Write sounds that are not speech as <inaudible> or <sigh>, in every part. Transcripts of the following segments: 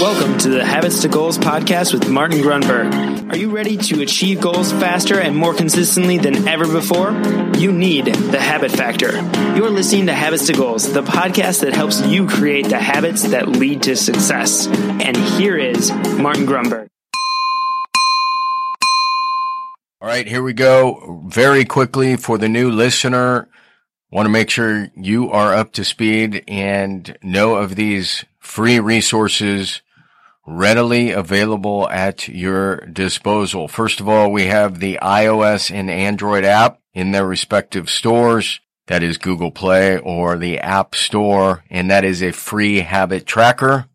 Welcome to the Habits to Goals podcast with Martin Grunberg. Are you ready to achieve goals faster and more consistently than ever before? You need the Habit Factor. You're listening to Habits to Goals, the podcast that helps you create the habits that lead to success. And here is Martin Grunberg. All right, here we go. Very quickly for the new listener, want to make sure you are up to speed and know of these free resources readily available at your disposal. First of all, we have the iOS and Android app in their respective stores. That is Google Play or the App Store. And that is a free habit tracker.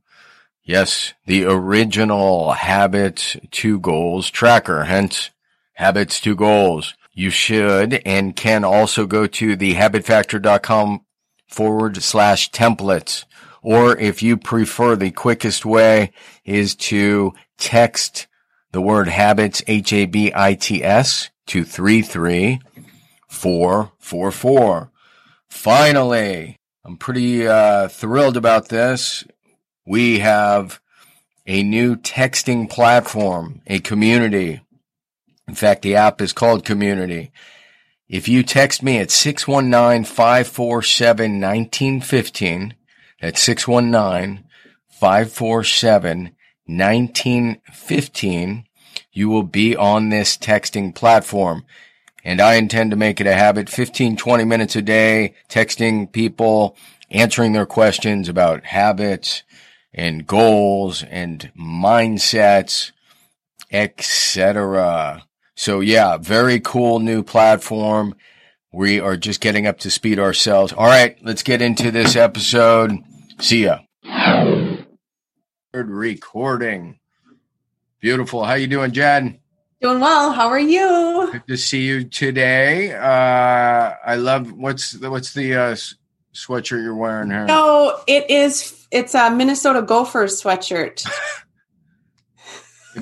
Yes, the original habits to goals tracker, hence habits to goals. You should and can also go to the habitfactor.com forward slash templates or if you prefer, the quickest way is to text the word habits, H-A-B-I-T-S to 33444. Finally, I'm pretty uh, thrilled about this. We have a new texting platform, a community. In fact, the app is called Community. If you text me at 619 547 1915, at 619-547-1915. You will be on this texting platform. And I intend to make it a habit 15, 20 minutes a day, texting people, answering their questions about habits and goals and mindsets, etc. So yeah, very cool new platform. We are just getting up to speed ourselves. All right, let's get into this episode. See ya. Recording. Beautiful. How you doing, Jen? Doing well. How are you? Good to see you today. Uh, I love what's the, what's the uh, sweatshirt you're wearing here? No, it is. It's a Minnesota Gophers sweatshirt.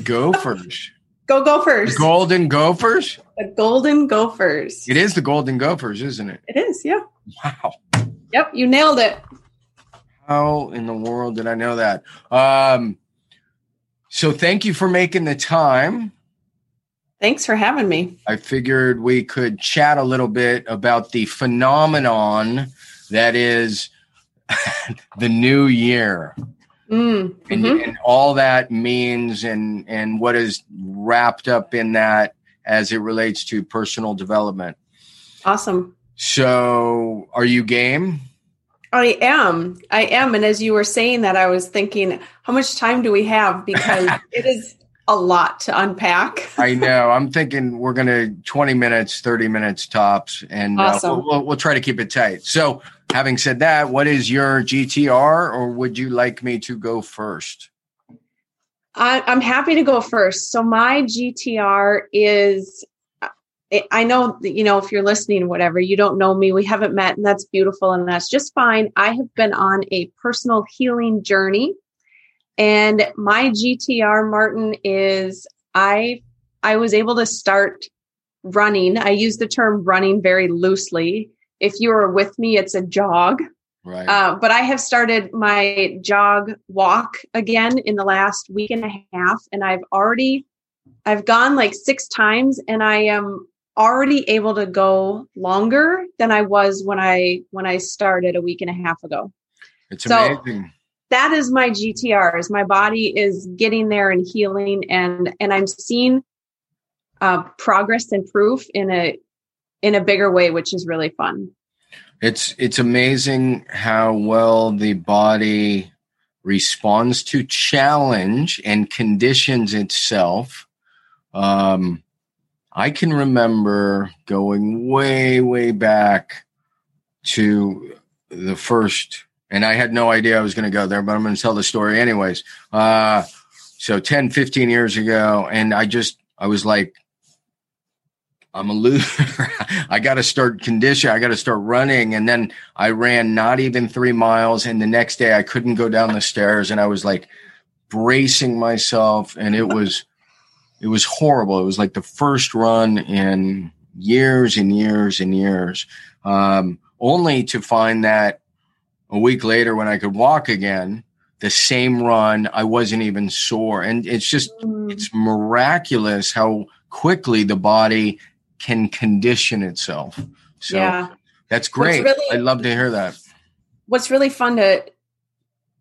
Gophers. <laughs> Go Gophers. The Golden Gophers. The Golden Gophers. It is the Golden Gophers, isn't it? It is. Yeah. Wow. Yep, you nailed it. How in the world did I know that? Um, so thank you for making the time. Thanks for having me. I figured we could chat a little bit about the phenomenon that is <laughs> the new year. Mm, and, mm-hmm. and all that means and and what is wrapped up in that as it relates to personal development. Awesome. So, are you game? I am. I am. And as you were saying that, I was thinking, how much time do we have? Because <laughs> it is a lot to unpack. I <laughs> know. I'm thinking we're going to 20 minutes, 30 minutes tops, and awesome. uh, we'll, we'll, we'll try to keep it tight. So, having said that, what is your GTR, or would you like me to go first? I, I'm happy to go first. So, my GTR is I know that, you know, if you're listening, whatever, you don't know me, we haven't met, and that's beautiful, and that's just fine. I have been on a personal healing journey. And my GTR, Martin, is I I was able to start running. I use the term running very loosely. If you are with me, it's a jog. Right. Uh, but I have started my jog walk again in the last week and a half, and I've already I've gone like six times, and I am already able to go longer than I was when I when I started a week and a half ago. It's so amazing. That is my GTRs. My body is getting there and healing, and and I'm seeing uh, progress and proof in a in a bigger way, which is really fun. It's it's amazing how well the body responds to challenge and conditions itself. Um, I can remember going way, way back to the first, and I had no idea I was going to go there, but I'm going to tell the story anyways. Uh, so 10, 15 years ago, and I just, I was like, I'm a loser. <laughs> I got to start condition. I got to start running. And then I ran not even three miles. And the next day I couldn't go down the stairs and I was like bracing myself. And it was, it was horrible. It was like the first run in years and years and years. Um, only to find that a week later when I could walk again, the same run. I wasn't even sore. And it's just, mm. it's miraculous how quickly the body can condition itself. So yeah. that's great. Really, I'd love to hear that. What's really fun to,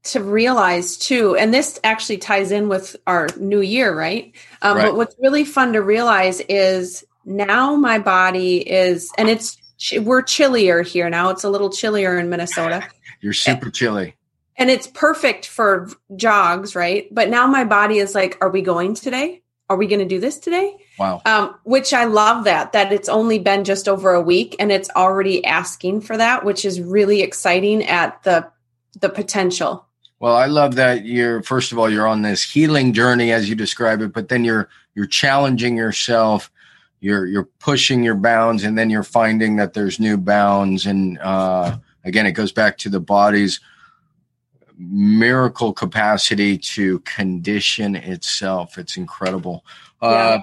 to realize too, and this actually ties in with our new year, right? Um, right. But what's really fun to realize is now my body is, and it's, we're chillier here now. It's a little chillier in Minnesota. <laughs> You're super chilly and it's perfect for jogs, right? But now my body is like, are we going today? Are we going to do this today? Wow. Um, which I love that, that it's only been just over a week and it's already asking for that, which is really exciting at the, the potential. Well, I love that you're, first of all, you're on this healing journey as you describe it, but then you're, you're challenging yourself. You're, you're pushing your bounds and then you're finding that there's new bounds. And, uh, again, it goes back to the body's miracle capacity to condition itself. It's incredible. Yeah. Uh,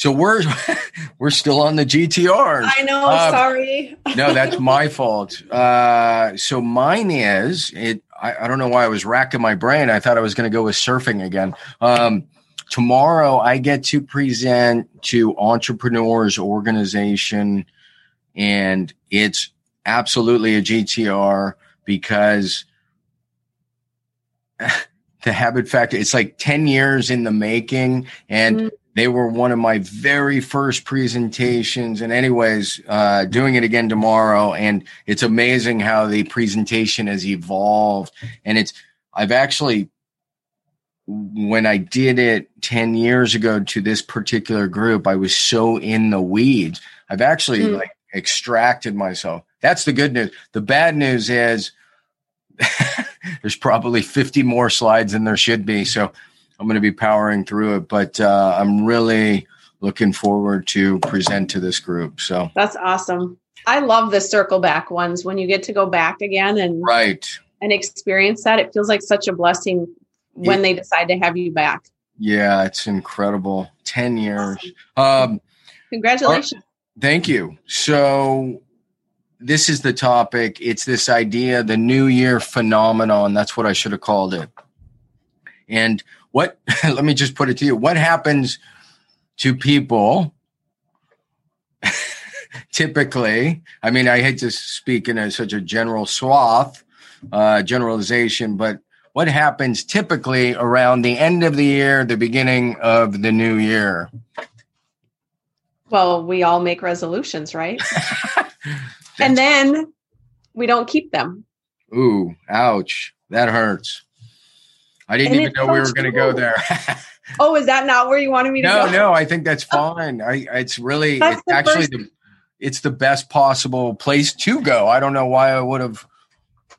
so we're <laughs> we're still on the GTR. I know. Uh, sorry. no, that's my fault. Uh, so mine is it. I, I, don't know why I was racking my brain. I thought I was going to go with surfing again. Um, tomorrow, I get to present to Entrepreneurs Organization, and it's absolutely a GTR because <laughs> the habit factor it's like 10 years in the making and mm-hmm. They were one of my very first presentations. And anyways uh, doing it again tomorrow. And it's amazing how the presentation has evolved. And it's i've actually when i did it 10 years ago to this particular group i was so in the weeds. I've actually mm-hmm. like extracted myself. That's the good news. The bad news is <laughs> there's probably 50 more slides than there should be. So I'm going to be powering through it, but uh, I'm really looking forward to present to this group. So that's awesome. I love the circle back ones when you get to go back again and right and experience that. It feels like such a blessing when yeah. they decide to have you back. Yeah, it's incredible. 10 years. Awesome. Um, Congratulations. thank you. So this is the topic. It's this idea, the New Year phenomenon. That's what I should have called it. And what, <laughs> let me just put it to you what happens to people <laughs> typically? I mean, I hate to speak in a, such a general swath, uh, generalization, but what happens typically around the end of the year, the beginning of the new year? Well, we all make resolutions, right? <laughs> and then we don't keep them. Ooh, ouch. That hurts. I didn't and even know so we were going to go there. <laughs> oh, is that not where you wanted me to no, go? No, no, I think that's fine. I it's really that's it's the actually the it's the best possible place to go. I don't know why I would have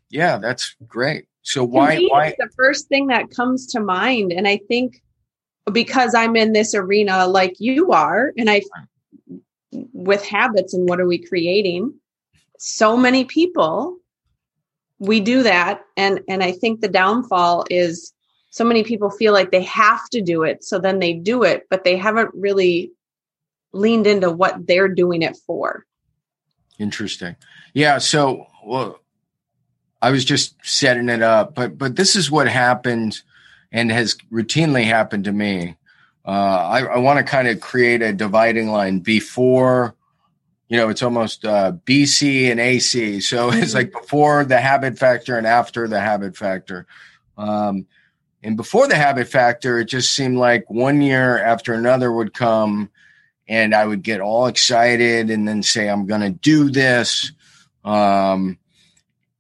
Yeah, that's great. So why me, why the first thing that comes to mind and I think because I'm in this arena like you are and I with habits and what are we creating? so many people we do that and and i think the downfall is so many people feel like they have to do it so then they do it but they haven't really leaned into what they're doing it for interesting yeah so well i was just setting it up but but this is what happened and has routinely happened to me uh, i, I want to kind of create a dividing line before you know, it's almost uh, BC and AC. So it's mm-hmm. like before the habit factor and after the habit factor. Um, and before the habit factor, it just seemed like one year after another would come and I would get all excited and then say, I'm going to do this. Um,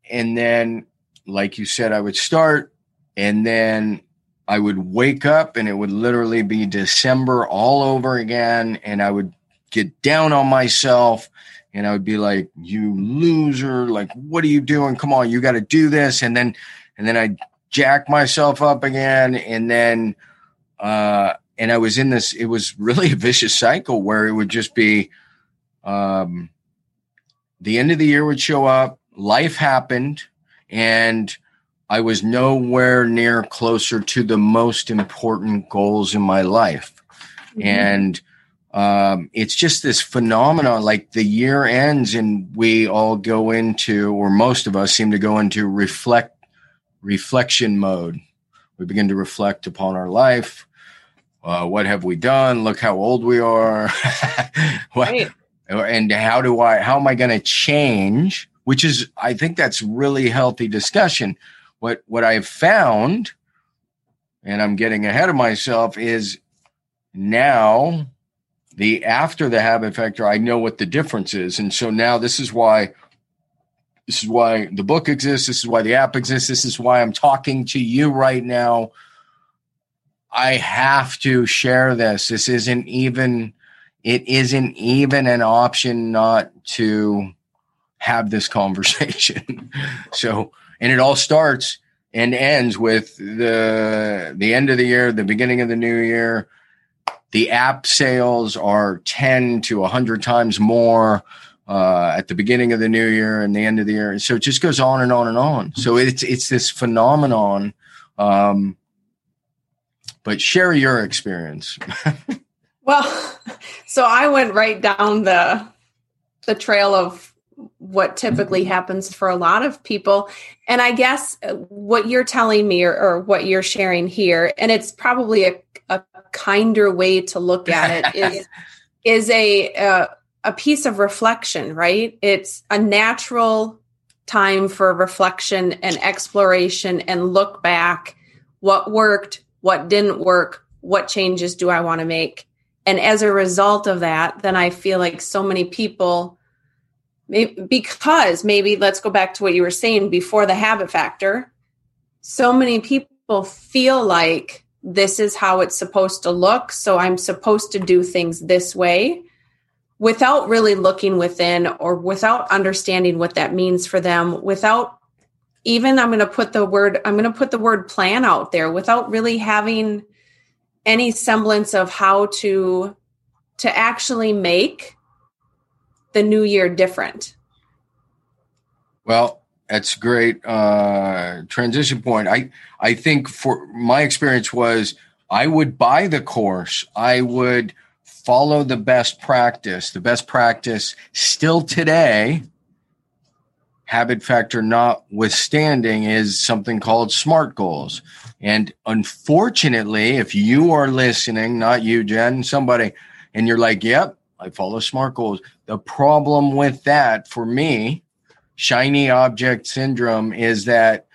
and then, like you said, I would start and then I would wake up and it would literally be December all over again. And I would get down on myself and I would be like, you loser, like, what are you doing? Come on, you got to do this. And then, and then I jack myself up again. And then, uh, and I was in this, it was really a vicious cycle where it would just be, um, the end of the year would show up, life happened, and I was nowhere near closer to the most important goals in my life. Mm-hmm. And, um, it's just this phenomenon like the year ends and we all go into or most of us seem to go into reflect reflection mode We begin to reflect upon our life. Uh, what have we done? Look how old we are. <laughs> what, right. And how do I, how am I going to change? Which is, I think that's really healthy discussion. What, what I've found, and I'm getting ahead of myself, is now the after the habit factor, I know what the difference is. And so now this is why this is why the book exists. This is why the app exists. This is why I'm talking to you right now. I have to share this. This isn't even it isn't even an option not to have this conversation. <laughs> so, and it all starts and ends with the the end of the year, the beginning of the new year. The app sales are 10 to 100 times more uh, at the beginning of the new year and the end of the year. So it just goes on and on and on. So it's it's this phenomenon. Um, but share your experience. <laughs> well, so I went right down the the trail of what typically happens for a lot of people. And I guess what you're telling me or, or what you're sharing here, and it's probably a, a kinder way to look at it, is <laughs> is a uh, a piece of reflection, right? It's a natural time for reflection and exploration and look back what worked, what didn't work, what changes do I want to make? And as a result of that, then I feel like so many people, because maybe let's go back to what you were saying before the habit factor, so many people feel like this is how it's supposed to look. So I'm supposed to do things this way without really looking within or without understanding what that means for them without even i'm going to put the word i'm going to put the word plan out there without really having any semblance of how to to actually make the new year different. Well that's great uh transition point. I i think for my experience was i would buy the course. I would follow the best practice. The best practice still today, habit factor notwithstanding, is something called SMART goals. And unfortunately, if you are listening, not you, Jen, somebody, and you're like, yep, I follow SMART goals. The problem with that for me, shiny object syndrome, is that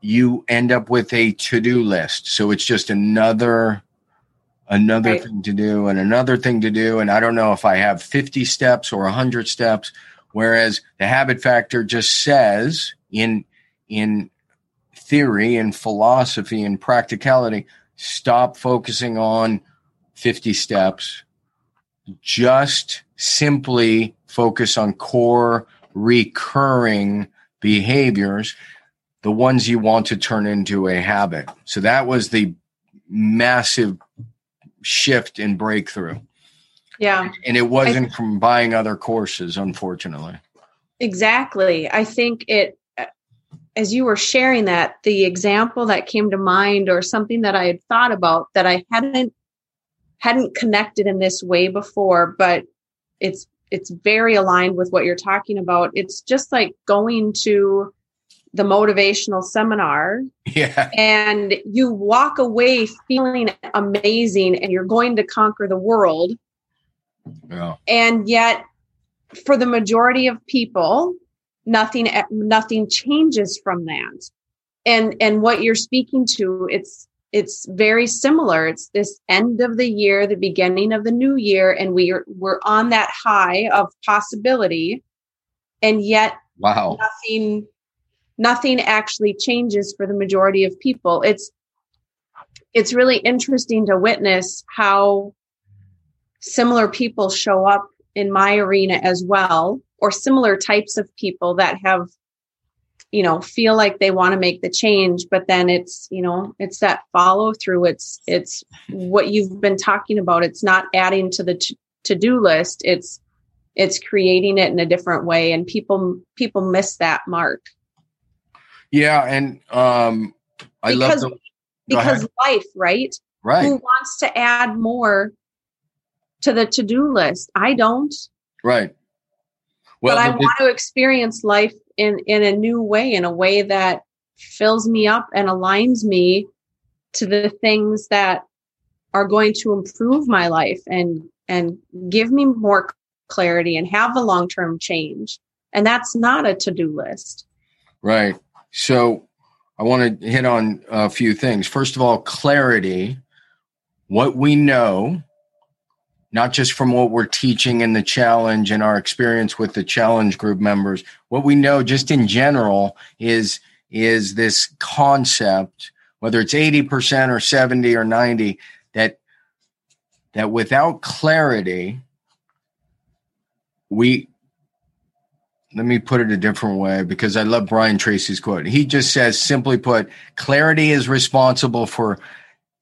you end up with a to do list. So it's just another another right. thing to do and another thing to do. And i don't know if i have 50 steps or 100 steps. Whereas the habit factor just says in in theory and philosophy and practicality stop focusing on 50 steps. Just simply focus on core recurring behaviors the ones you want to turn into a habit. So that was the massive shift and breakthrough. Yeah. And it wasn't I, from buying other courses, unfortunately. Exactly. I think it, as you were sharing that, the example that came to mind or something that I had thought about that I hadn't hadn't connected in this way before, but it's it's very aligned with what you're talking about. It's just like going to the motivational seminar. Yeah. and you walk away feeling amazing and you're going to conquer the world. Yeah. and yet for the majority of people nothing nothing changes from that. And and what you're speaking to it's it's very similar. It's this end of the year the beginning of the new year and we are we're on that high of possibility. And yet wow. nothing nothing actually changes for the majority of people. It's it's really interesting to witness how similar people show up in my arena as well or similar types of people that have you know feel like they want to make the change but then it's you know it's that follow through it's it's what you've been talking about. It's not adding to the to-do list. It's it's creating it in a different way and people people miss that mark yeah, and um, I because, love the, because life, right? Right. Who wants to add more to the to-do list? I don't. Right. Well, but I want to experience life in in a new way, in a way that fills me up and aligns me to the things that are going to improve my life and and give me more clarity and have a long-term change and that's not a to-do list right so i want to hit on a few things. First of all clarity. What we know not just from what we're teaching in the challenge and our experience with the challenge group members what we know just in general is is this concept whether it's 80% or 70 or 90 that that without clarity we let me put it a different way because I love Brian Tracy's quote. He just says, simply put, clarity is responsible for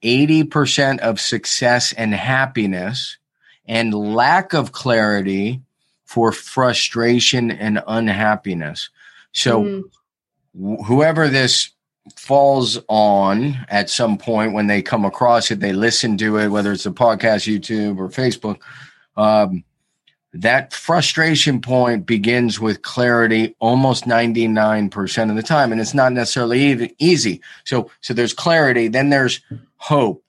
80% of success and happiness, and lack of clarity for frustration and unhappiness. So, mm. wh- whoever this falls on at some point when they come across it, they listen to it, whether it's a podcast, YouTube, or Facebook. Um, that frustration point begins with clarity almost 99% of the time and it's not necessarily even easy. So so there's clarity then there's hope.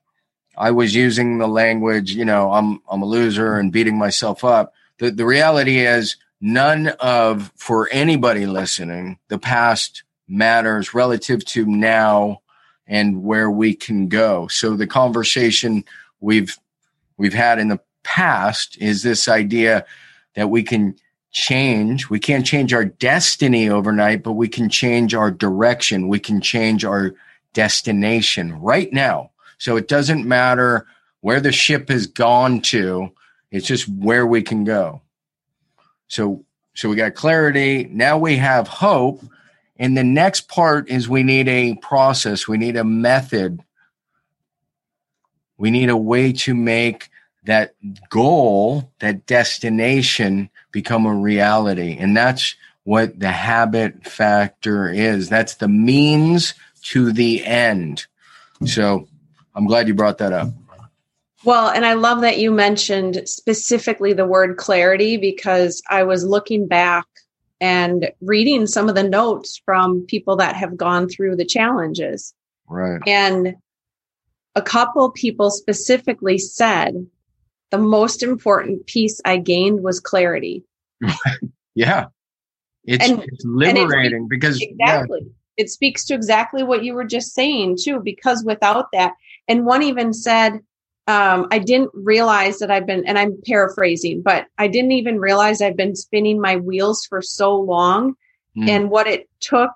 I was using the language you know i'm i'm a loser and beating myself up. The the reality is none of for anybody listening the past matters relative to now and where we can go. So the conversation we've we've had in the past is this idea that we can change. We can't change our destiny overnight, but we can change our direction. We can change our destination right now. So it doesn't matter where the ship has gone to, it's just where we can go. So so we got clarity, now we have hope and the next part is we need a process, we need a method, we need a way to make that goal, that destination become a reality. And that's what the habit factor is. That's the means to the end. So I'm glad you brought that up. Well, and I love that you mentioned specifically the word clarity because I was looking back and reading some of the notes from people that have gone through the challenges. Right. And a couple people specifically said the most important piece I gained was clarity. <laughs> yeah. It's, and, it's liberating it, because exactly. Yeah. It speaks to exactly what you were just saying too, because without that, and one even said, um, I didn't realize that I've been, and I'm paraphrasing, but I didn't even realize I've been spinning my wheels for so long. Mm. And what it took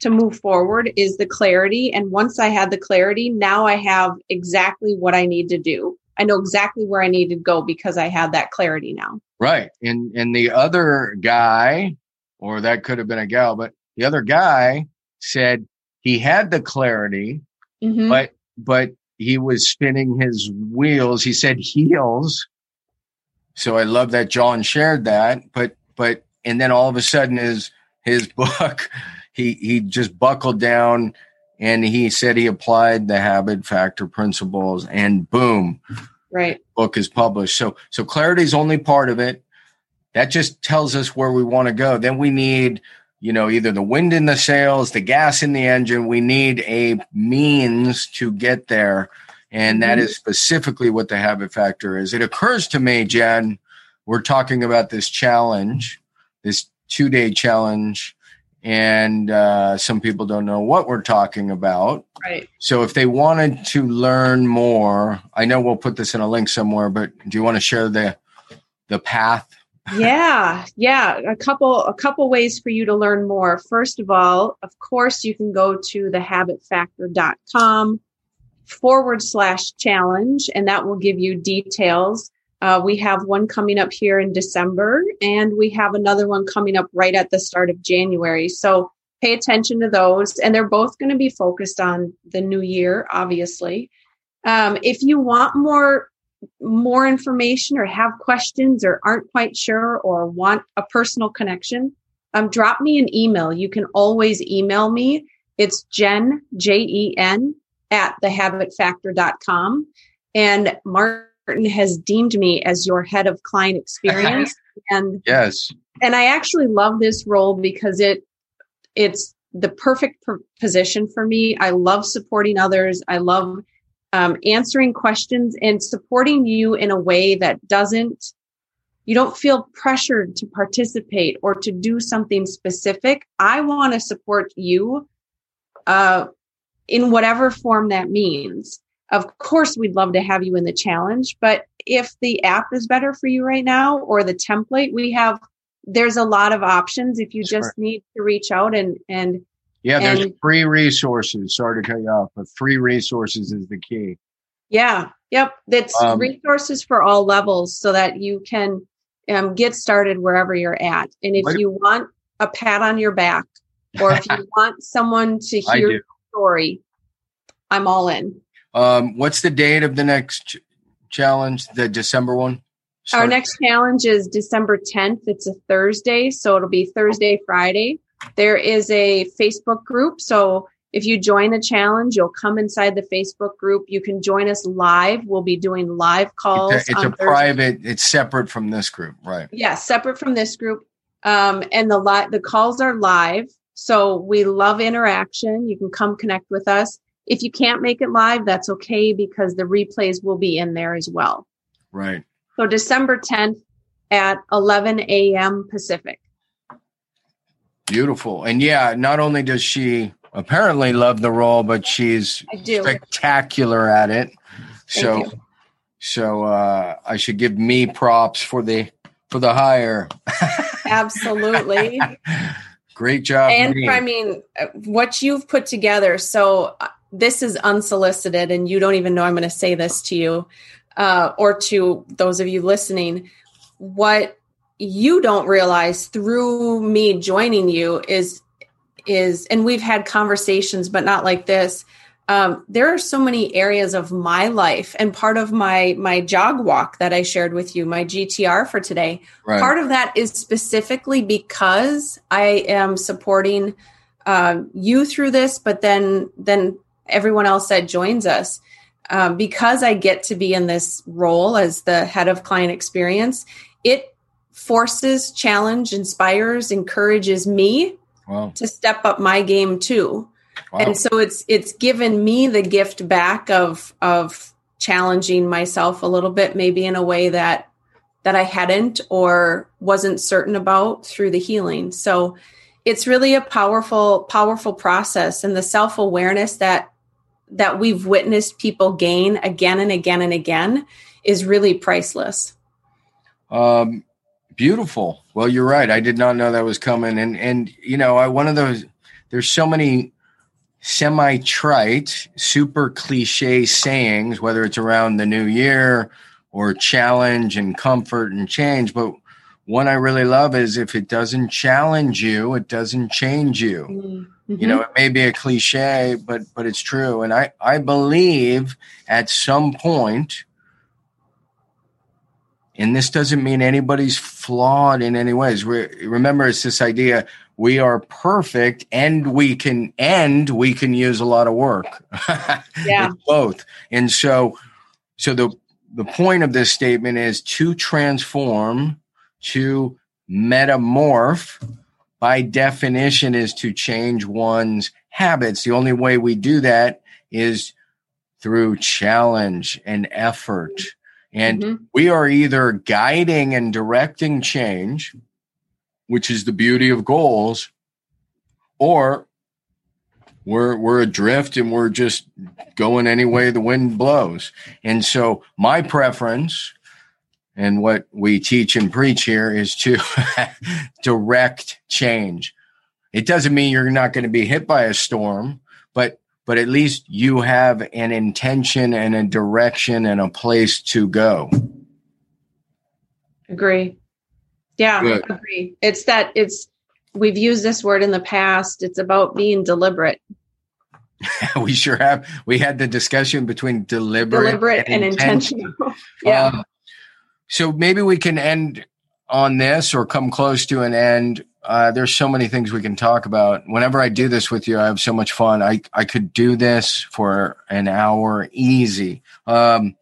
to move forward is the clarity. And once I had the clarity, now I have exactly what I need to do. I know exactly where I need to go because I had that clarity now. Right. And and the other guy, or that could have been a gal, but the other guy said he had the clarity, mm-hmm. but but he was spinning his wheels. He said heels. So I love that John shared that. But but and then all of a sudden his his <laughs> book, he he just buckled down and he said he applied the habit factor principles and boom. Right. Book is published. So so clarity is only part of it. That just tells us where we want to go. Then we need you know, either the wind in the sails, the gas in the engine. We need a means to get there. And that mm-hmm. is specifically what the habit factor is. It occurs to me, Jen, we're talking about this challenge, this two day challenge. And uh, some people don't know what we're talking about. Right. So if they wanted to learn more, I know we'll put this in a link somewhere, but do you want to share the the path yeah yeah a couple a couple ways for you to learn more first of all of course you can go to thehabitfactor.com forward slash challenge and that will give you details uh, we have one coming up here in december and we have another one coming up right at the start of january so pay attention to those and they're both going to be focused on the new year obviously um, if you want more more information or have questions or aren't quite sure or want a personal connection, um, drop me an email. You can always email me. It's Jen, J E N, at thehabitfactor.com. And Martin has deemed me as your head of client experience. <laughs> and yes. And I actually love this role because it it's the perfect per- position for me. I love supporting others. I love um, answering questions and supporting you in a way that doesn't, you don't feel pressured to participate or to do something specific. I want to support you uh, in whatever form that means. Of course, we'd love to have you in the challenge, but if the app is better for you right now or the template, we have there's a lot of options if you just need to reach out and and yeah there's and, free resources. Sorry to cut you off but free resources is the key. Yeah yep. That's um, resources for all levels so that you can um, get started wherever you're at. And if you want a pat on your back or if you <laughs> want someone to hear your story i'm all in um, what's the date of the next challenge the december one our next challenge is December 10th. It's a Thursday, so it'll be Thursday, Friday. There is a Facebook group. So if you join the challenge, you'll come inside the Facebook group. You can join us live. We'll be doing live calls. It's a, it's a private, it's separate from this group, right? Yeah, separate from this group. Um, and the li- the calls are live. So we love interaction. You can come connect with us. If you can't make it live, that's okay because the replays will be in there as well. Right. So December 10th at 11 a.m. Pacific. Beautiful. And yeah, not only does she apparently love the role, but she's spectacular at it. so so uh I should give me props for the for the hire. Absolutely. <laughs> Great job. And me. I mean, what you've put together. So uh, this is unsolicited, and you don't even know I'm going to say this to you uh, or to those of you listening, what you don't realize through me joining you is is and we've had conversations but not like this um, there are so many areas of my life and part of my my jog walk that i shared with you my gtr for today right. part of that is specifically because i am supporting uh, you through this but then then everyone else that joins us um, because I get to be in this role as the head of client experience, it forces, challenge, inspires, encourages me wow. to step up my game too. Wow. And so it's it's given me the gift back of of challenging myself a little bit, maybe in a way that that I hadn't or wasn't certain about through the healing. So it's really a powerful, powerful process and the self awareness that that we've witnessed people gain again and again and again is really priceless. Um, beautiful. Well, you're right. I did not know that was coming. And, and, you know, I, one of those, there's so many semi trite, super cliche sayings, whether it's around the new year or challenge and comfort and change. But one I really love is if it doesn't challenge you, it doesn't change you. Mm. Mm-hmm. You know, it may be a cliche, but but it's true. And I I believe at some point, and this doesn't mean anybody's flawed in any ways. we remember, it's this idea we are perfect, and we can and we can use a lot of work. <laughs> yeah, both. And so, so the the point of this statement is to transform, to metamorph by definition is to change one's habits. The only way we do that is through challenge and effort. And mm-hmm. we are either guiding and directing change, which is the beauty of goals, or we're we're adrift and we're just going any way the wind blows. And so my preference and what we teach and preach here is to <laughs> direct change. It doesn't mean you're not going to be hit by a storm, but but at least you have an intention and a direction and a place to go. Agree. Yeah, Good. agree. It's that it's we've used this word in the past. It's about being deliberate. <laughs> we sure have. We had the discussion between deliberate, deliberate and, and intentional. intentional. <laughs> yeah. Um, so maybe we can end on this or come close to an end. Uh, there's so many things we can talk about. Whenever I do this with you, I have so much fun. I, I could do this for an hour easy. Um,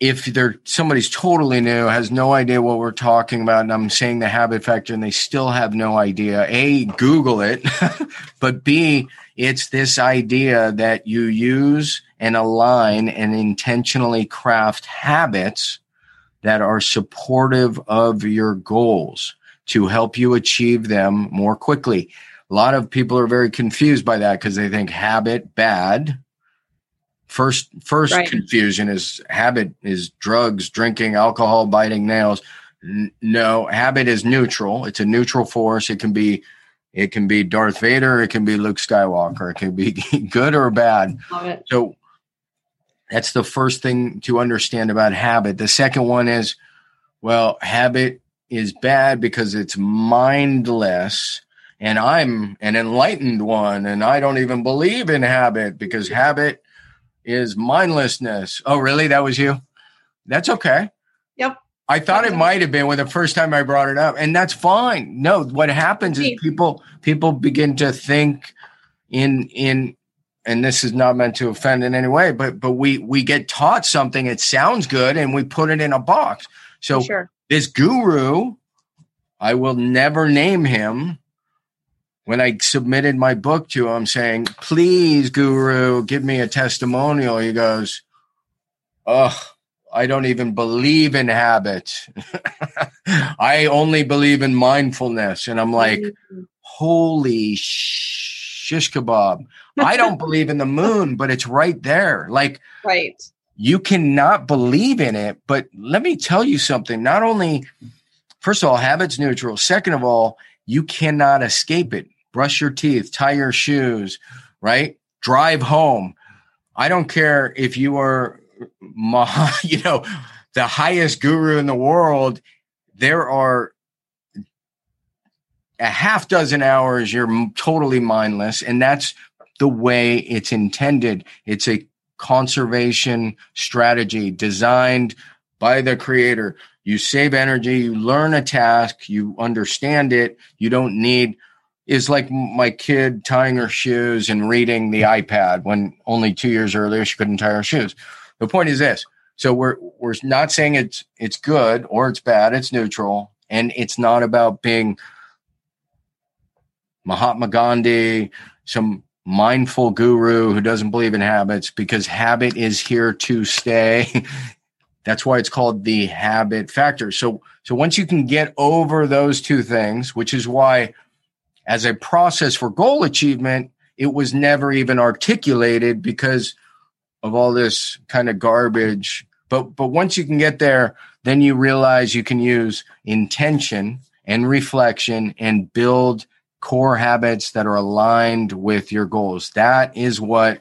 if they're somebody's totally new, has no idea what we're talking about, and I'm saying the habit factor and they still have no idea, A, Google it, <laughs> but B, it's this idea that you use and align and intentionally craft habits that are supportive of your goals to help you achieve them more quickly. A lot of people are very confused by that because they think habit bad. First, first right. confusion is habit is drugs, drinking, alcohol, biting nails. N- no, habit is neutral. It's a neutral force. It can be, it can be Darth Vader. It can be Luke Skywalker. It can be <laughs> good or bad. So that's the first thing to understand about habit. The second one is, well, habit is bad because it's mindless and I'm an enlightened one and I don't even believe in habit because habit is mindlessness. Oh, really? That was you? That's okay. Yep. I thought it might have been when the first time I brought it up and that's fine. No, what happens is people people begin to think in in and this is not meant to offend in any way, but but we we get taught something, it sounds good, and we put it in a box. So sure. this guru, I will never name him. When I submitted my book to him saying, please, guru, give me a testimonial, he goes, Oh, I don't even believe in habits. <laughs> I only believe in mindfulness. And I'm like, mm-hmm. holy shish kebab. I don't <laughs> believe in the moon, but it's right there. Like, right. You cannot believe in it. But let me tell you something. Not only, first of all, habits neutral. Second of all, you cannot escape it. Brush your teeth, tie your shoes, right? Drive home. I don't care if you are, <laughs> you know, the highest guru in the world. There are a half dozen hours you're totally mindless and that's the way it's intended. It's a conservation strategy designed by the creator. You save energy, you learn a task, you understand it. You don't need is like my kid tying her shoes and reading the iPad when only 2 years earlier she couldn't tie her shoes. The point is this. So we're we're not saying it's it's good or it's bad, it's neutral and it's not about being Mahatma Gandhi, some mindful guru who doesn't believe in habits because habit is here to stay. <laughs> That's why it's called the habit factor. So, so once you can get over those two things, which is why as a process for goal achievement, it was never even articulated because of all this kind of garbage. But, but once you can get there, then you realize you can use intention and reflection and build core habits that are aligned with your goals. That is what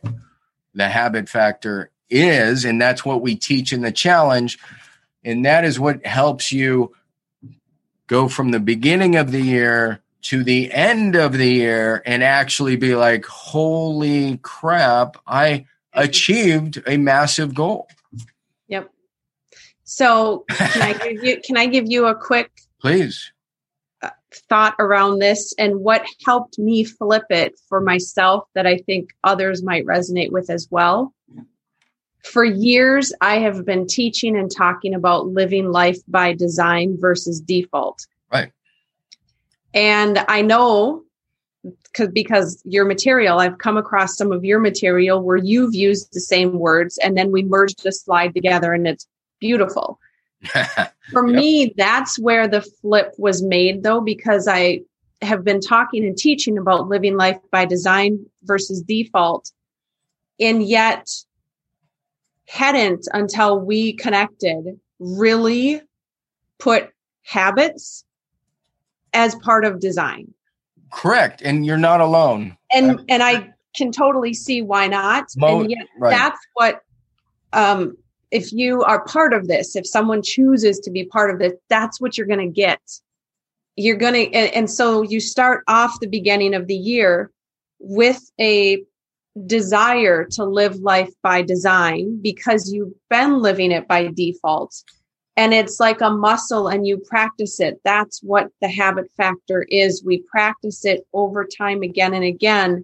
the habit factor is. And that's what we teach in the challenge. And that is what helps you go from the beginning of the year to the end of the year and actually be like, holy crap, I achieved a massive goal. Yep. So can I <laughs> give you can I give you a quick please thought around this and what helped me flip it for myself that I think others might resonate with as well. For years, I have been teaching and talking about living life by design versus default. Right. And I know because because your material, I've come across some of your material where you've used the same words and then we merged the slide together and it's beautiful. <laughs> For yep. me, that's where the flip was made, though, because I have been talking and teaching about living life by design versus default, and yet hadn't until we connected really put habits as part of design. Correct, and you're not alone. And and I can totally see why not. Mo- and yet right. that's what um if you are part of this, if someone chooses to be part of this, that's what you're going to get. You're going to, and, and, so you start off the beginning of the year with a desire to live life by design because you've been living it by default. And it's like a muscle and you practice it. That's what the habit factor is. We practice it over time again and again.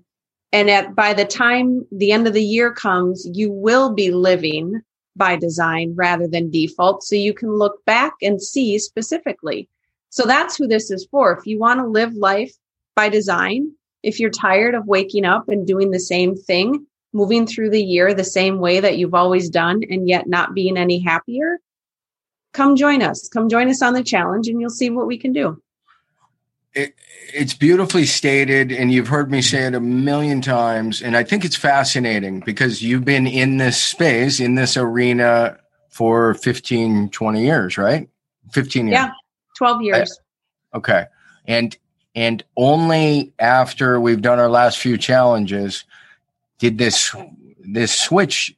And at by the time the end of the year comes, you will be living by design rather than default. So you can look back and see specifically. So that's who this is for. If you want to live life by design, if you're tired of waking up and doing the same thing, moving through the year the same way that you've always done and yet not being any happier, come join us. Come join us on the challenge and you'll see what we can do. It, it's beautifully stated, and you've heard me say it a million times. And I think it's fascinating because you've been in this space, in this arena for 15, 20 years, right? 15 years. Yeah, 12 years. I, okay. And and only after we've done our last few challenges did this this switch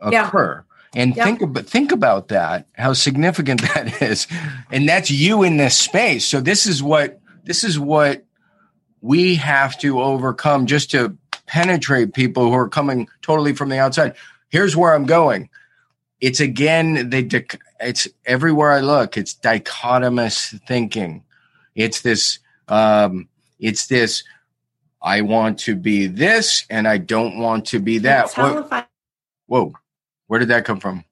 occur. Yeah. And yep. think about think about that, how significant <laughs> that is. And that's you in this space. So this is what this is what we have to overcome just to penetrate people who are coming totally from the outside. Here's where I'm going. It's again the it's everywhere I look. It's dichotomous thinking. It's this um, it's this I want to be this and I don't want to be that. What, whoa, where did that come from?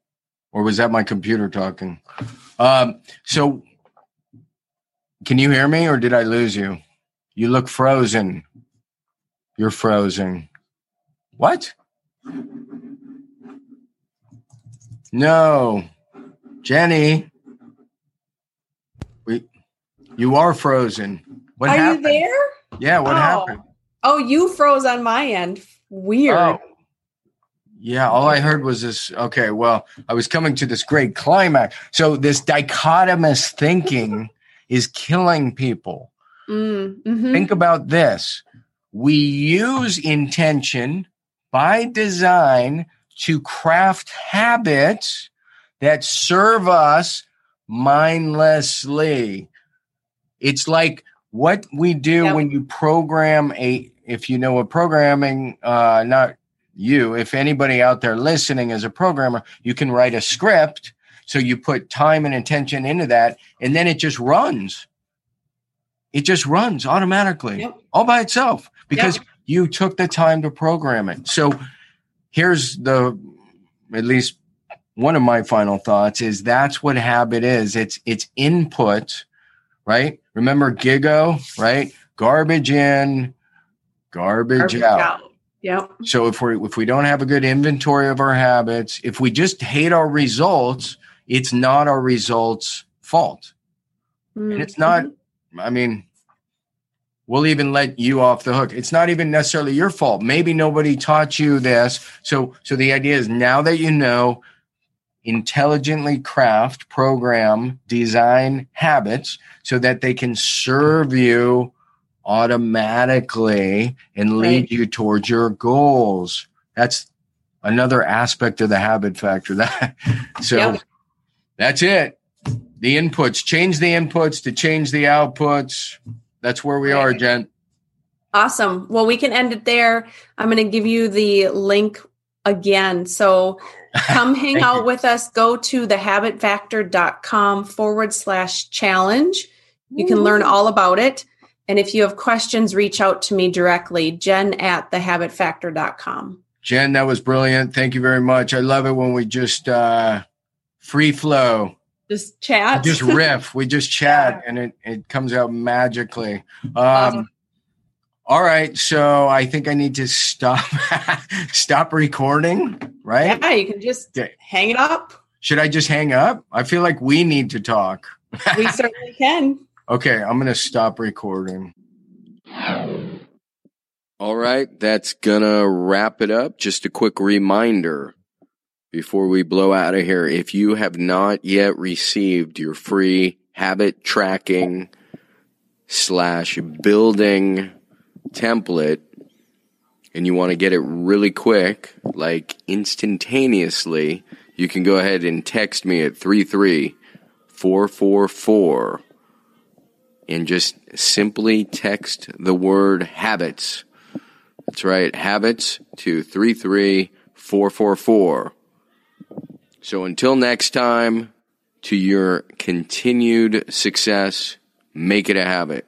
Or was that my computer talking? Um, so, can you hear me or did I lose you? You look frozen. You're frozen. What? No. Jenny. We you are frozen. What Are happened? you there? Yeah, what oh. happened? Oh, you froze on my end. Weird. Oh. Yeah, all I heard was this. Okay, well, I was coming to this great climax. So, this dichotomous thinking <laughs> is killing people. Mm, mm-hmm. Think about this we use intention by design to craft habits that serve us mindlessly. It's like what we do yep. when you program a if you know what programming uh not you if anybody out there listening is a programmer you can write a script so you put time and attention into that and then it just runs it just runs automatically yep. all by itself because yep. you took the time to program it so here's the at least one of my final thoughts is that's what habit is it's it's input right? Remember Gigo, right? Garbage in, garbage, garbage out. out. Yep. So if we if we don't have a good inventory of our habits, if we just hate our results, it's not our results' fault. Mm-hmm. And it's not I mean, we'll even let you off the hook. It's not even necessarily your fault. Maybe nobody taught you this. So so the idea is now that you know intelligently craft, program, design habits so that they can serve you automatically and lead right. you towards your goals. That's another aspect of the habit factor. That <laughs> so yep. that's it. The inputs, change the inputs to change the outputs. That's where we right. are, Jen. Awesome. Well, we can end it there. I'm going to give you the link again. So <laughs> come hang out you. with us. Go to thehabitfactor.com forward slash challenge. You can learn all about it. And if you have questions, reach out to me directly, jen at thehabitfactor.com. Jen, that was brilliant. Thank you very much. I love it when we just uh, free flow. Just chat. Just riff. We just <laughs> chat and it, it comes out magically. Um, awesome. All right, so I think I need to stop <laughs> stop recording, right? Yeah, you can just okay. hang it up. Should I just hang up? I feel like we need to talk. we <laughs> certainly can. Okay, I'm going to stop recording. All right, that's going to wrap it up. Just a quick reminder before we blow out of here. If you have not yet received your free habit tracking slash building template and you want to get it really quick, like instantaneously, you can go ahead and text me at 33444 and just simply text the word habits. That's right, habits to 33444. So until next time, to your continued success, make it a habit.